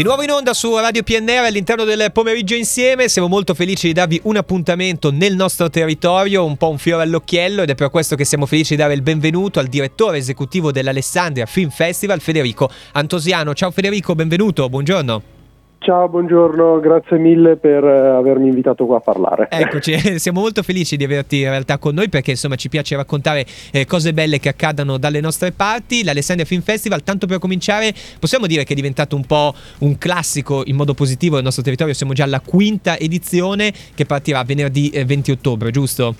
Di nuovo in onda su Radio PNR all'interno del pomeriggio insieme, siamo molto felici di darvi un appuntamento nel nostro territorio, un po' un fiore all'occhiello ed è per questo che siamo felici di dare il benvenuto al direttore esecutivo dell'Alessandria Film Festival, Federico Antosiano. Ciao Federico, benvenuto, buongiorno. Ciao, buongiorno, grazie mille per eh, avermi invitato qua a parlare. Eccoci, siamo molto felici di averti in realtà con noi perché insomma ci piace raccontare eh, cose belle che accadano dalle nostre parti. L'Alessandria Film Festival, tanto per cominciare, possiamo dire che è diventato un po' un classico in modo positivo del nostro territorio. Siamo già alla quinta edizione che partirà venerdì 20 eh, ottobre, giusto?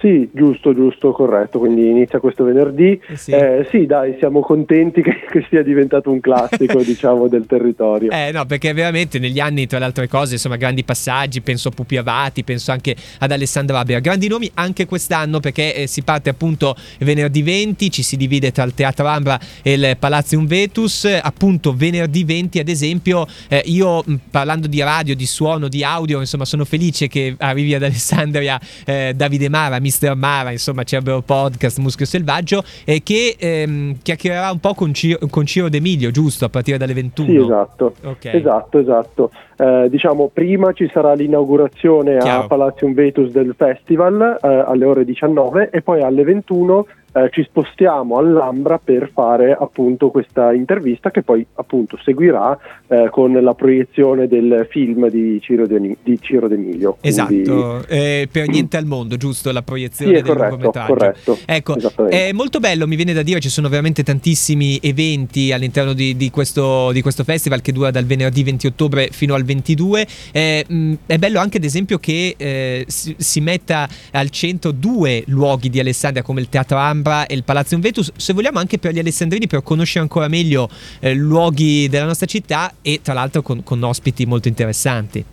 Sì, giusto, giusto, corretto. Quindi inizia questo venerdì. Eh sì. Eh, sì. dai, siamo contenti che, che, sia diventato un classico, diciamo, del territorio. Eh no, perché veramente negli anni, tra le altre cose, insomma, grandi passaggi, penso a Pupi Avati, penso anche ad Alessandra Abia. Grandi nomi anche quest'anno perché eh, si parte appunto venerdì 20, ci si divide tra il Teatro Ambra e il Palazzo Vetus. Appunto venerdì 20, ad esempio, eh, io parlando di radio, di suono, di audio, insomma, sono felice che arrivi ad Alessandria eh, Davide Mara, mi Mister Mara, insomma Cerbero Podcast, Muschio Selvaggio, e che ehm, chiacchiererà un po' con Ciro, con Ciro D'Emilio, giusto, a partire dalle 21. Sì, esatto, okay. esatto, esatto. Eh, diciamo, prima ci sarà l'inaugurazione Chiaro. a Palazzo Vetus del festival eh, alle ore 19 e poi alle 21 eh, ci spostiamo all'Ambra per fare appunto questa intervista che poi appunto seguirà eh, con la proiezione del film di Ciro, De, di Ciro D'Emilio. Esatto, eh, per niente al mondo, giusto? La proiezione sì, del corretto, lungometraggio. Corretto, ecco, è molto bello, mi viene da dire, ci sono veramente tantissimi eventi all'interno di, di, questo, di questo, festival che dura dal venerdì 20 ottobre fino al 22. Eh, mh, è bello anche ad esempio che eh, si, si, metta al centro due luoghi di Alessandria come il Teatro Ambra Alhambra e il Palazzo Vetus, se vogliamo anche per gli alessandrini per conoscere ancora meglio eh, luoghi della nostra città e tra l'altro con, con ospiti molto interessanti.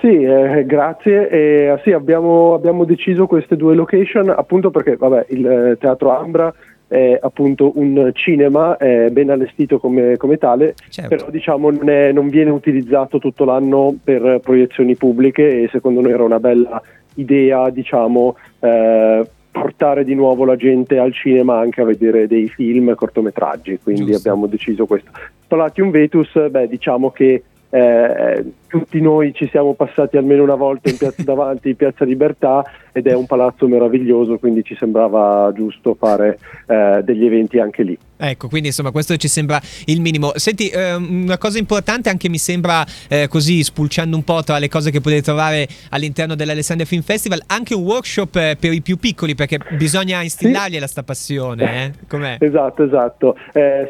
Sì, eh, grazie. Eh, sì, abbiamo, abbiamo, deciso queste due location appunto perché vabbè, il eh, Teatro Ambra è appunto un cinema è ben allestito come, come tale, certo. però diciamo non, è, non, viene utilizzato tutto l'anno per proiezioni pubbliche e secondo noi era una bella idea diciamo eh, portare di nuovo la gente al cinema anche a vedere dei film cortometraggi, quindi Giusto. abbiamo deciso questo. Palatium Vetus, beh, diciamo che eh, tutti noi ci siamo passati almeno una volta in piazza davanti in Piazza Libertà ed è un palazzo meraviglioso, quindi ci sembrava giusto fare eh, degli eventi anche lì. Ecco, quindi insomma questo ci sembra il minimo. Senti, eh, una cosa importante anche mi sembra eh, così spulciando un po' tra le cose che potete trovare all'interno dell'Alessandria Film Festival, anche un workshop eh, per i più piccoli perché bisogna instillargli sì. sta passione, eh? Esatto, esatto.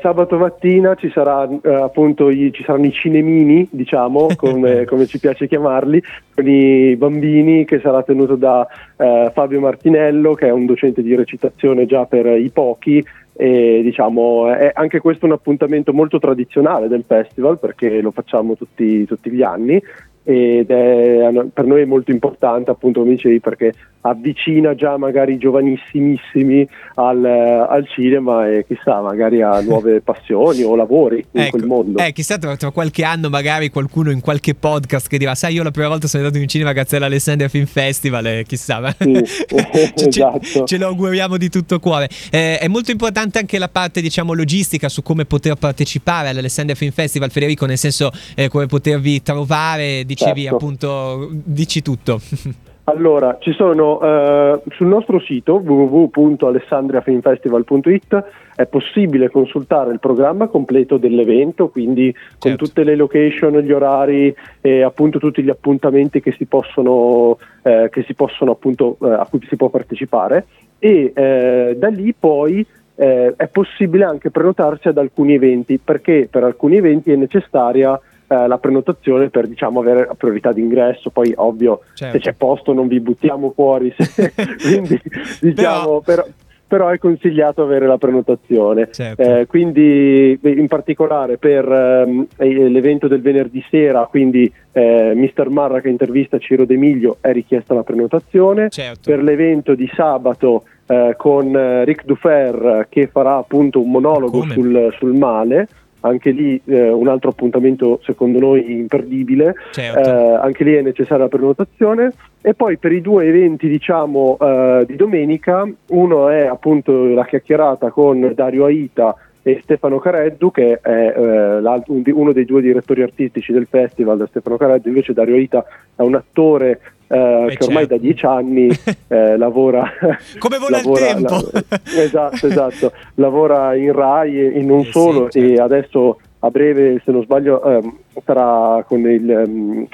Sabato mattina ci, sarà, appunto, i, ci saranno i cinemini, diciamo, come, come, ci piace chiamarli, con i bambini che sarà tenuto da Fabio Martinello, che è un docente di recitazione già per i pochi e diciamo è anche questo un appuntamento molto tradizionale del festival perché lo facciamo tutti, tutti gli anni ed è per noi è molto importante appunto come dicevi perché avvicina già magari i giovanissimissimi al, al, cinema e chissà magari a nuove passioni o lavori in ecco, quel mondo. Eh, chissà tra, tra, qualche anno magari qualcuno in qualche podcast che dirà sai io la prima volta sono andato in cinema grazie all'Alessandria Film Festival e chissà sì, ce, esatto. ce, lo auguriamo di tutto cuore. Eh, è molto importante anche la parte diciamo logistica su come poter partecipare all'Alessandria Film Festival Federico nel senso eh, come potervi trovare dicevi certo. appunto dici tutto. Allora, ci sono eh, sul nostro sito www.alessandriafilmfestival.it è possibile consultare il programma completo dell'evento, quindi certo. con tutte le location, gli orari e appunto tutti gli appuntamenti che si possono, eh, che si possono appunto, eh, a cui si può partecipare e eh, da lì poi eh, è possibile anche prenotarsi ad alcuni eventi perché per alcuni eventi è necessaria eh, la prenotazione per diciamo, avere priorità d'ingresso, poi ovvio certo. se c'è posto non vi buttiamo fuori, se, quindi diciamo però... però però è consigliato avere la prenotazione. Certo. Eh, quindi in particolare per ehm, l'evento del venerdì sera, quindi eh, Mister Marra che intervista Ciro D'Emilio è richiesta la prenotazione. Certo. Per l'evento di sabato eh, con eh, Ric Dufer che farà appunto un monologo sul, sul male anche lì eh, un altro appuntamento secondo noi imperdibile, certo. eh, anche lì è necessaria la prenotazione. E poi per i due eventi diciamo eh, di domenica, uno è appunto la chiacchierata con Dario Aita e Stefano Careddu che è eh, uno dei due direttori artistici del festival, Stefano Careddu. Invece Dario Ita è un attore eh, che ormai certo. da dieci anni eh, lavora come vola lavora, il tempo la, esatto esatto lavora in Rai e non eh, solo sì, certo. e adesso a breve se non sbaglio ehm, sarà con il, ehm,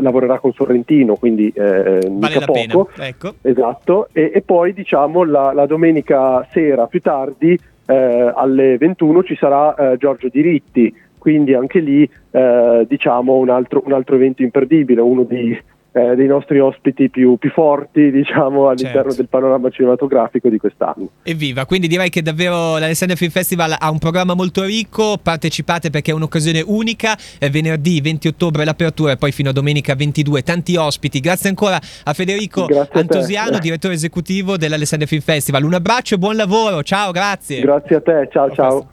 lavorerà con Sorrentino quindi eh, vale la poco pena. Ecco. esatto e, e, poi diciamo la, la domenica sera più tardi eh, alle 21 ci sarà eh, Giorgio Diritti quindi anche lì eh, diciamo un altro, un altro evento imperdibile uno di eh, dei nostri ospiti più, più forti diciamo, all'interno certo. del panorama cinematografico di quest'anno. Evviva, quindi direi che davvero l'Alessandria Film Festival ha un programma molto ricco, partecipate perché è un'occasione unica, è venerdì 20 ottobre l'apertura e poi fino a domenica 22 tanti ospiti. Grazie ancora a Federico grazie Antosiano, a direttore esecutivo dell'Alessandria Film Festival. Un abbraccio e buon lavoro, ciao, grazie. Grazie a te, ciao ciao. ciao.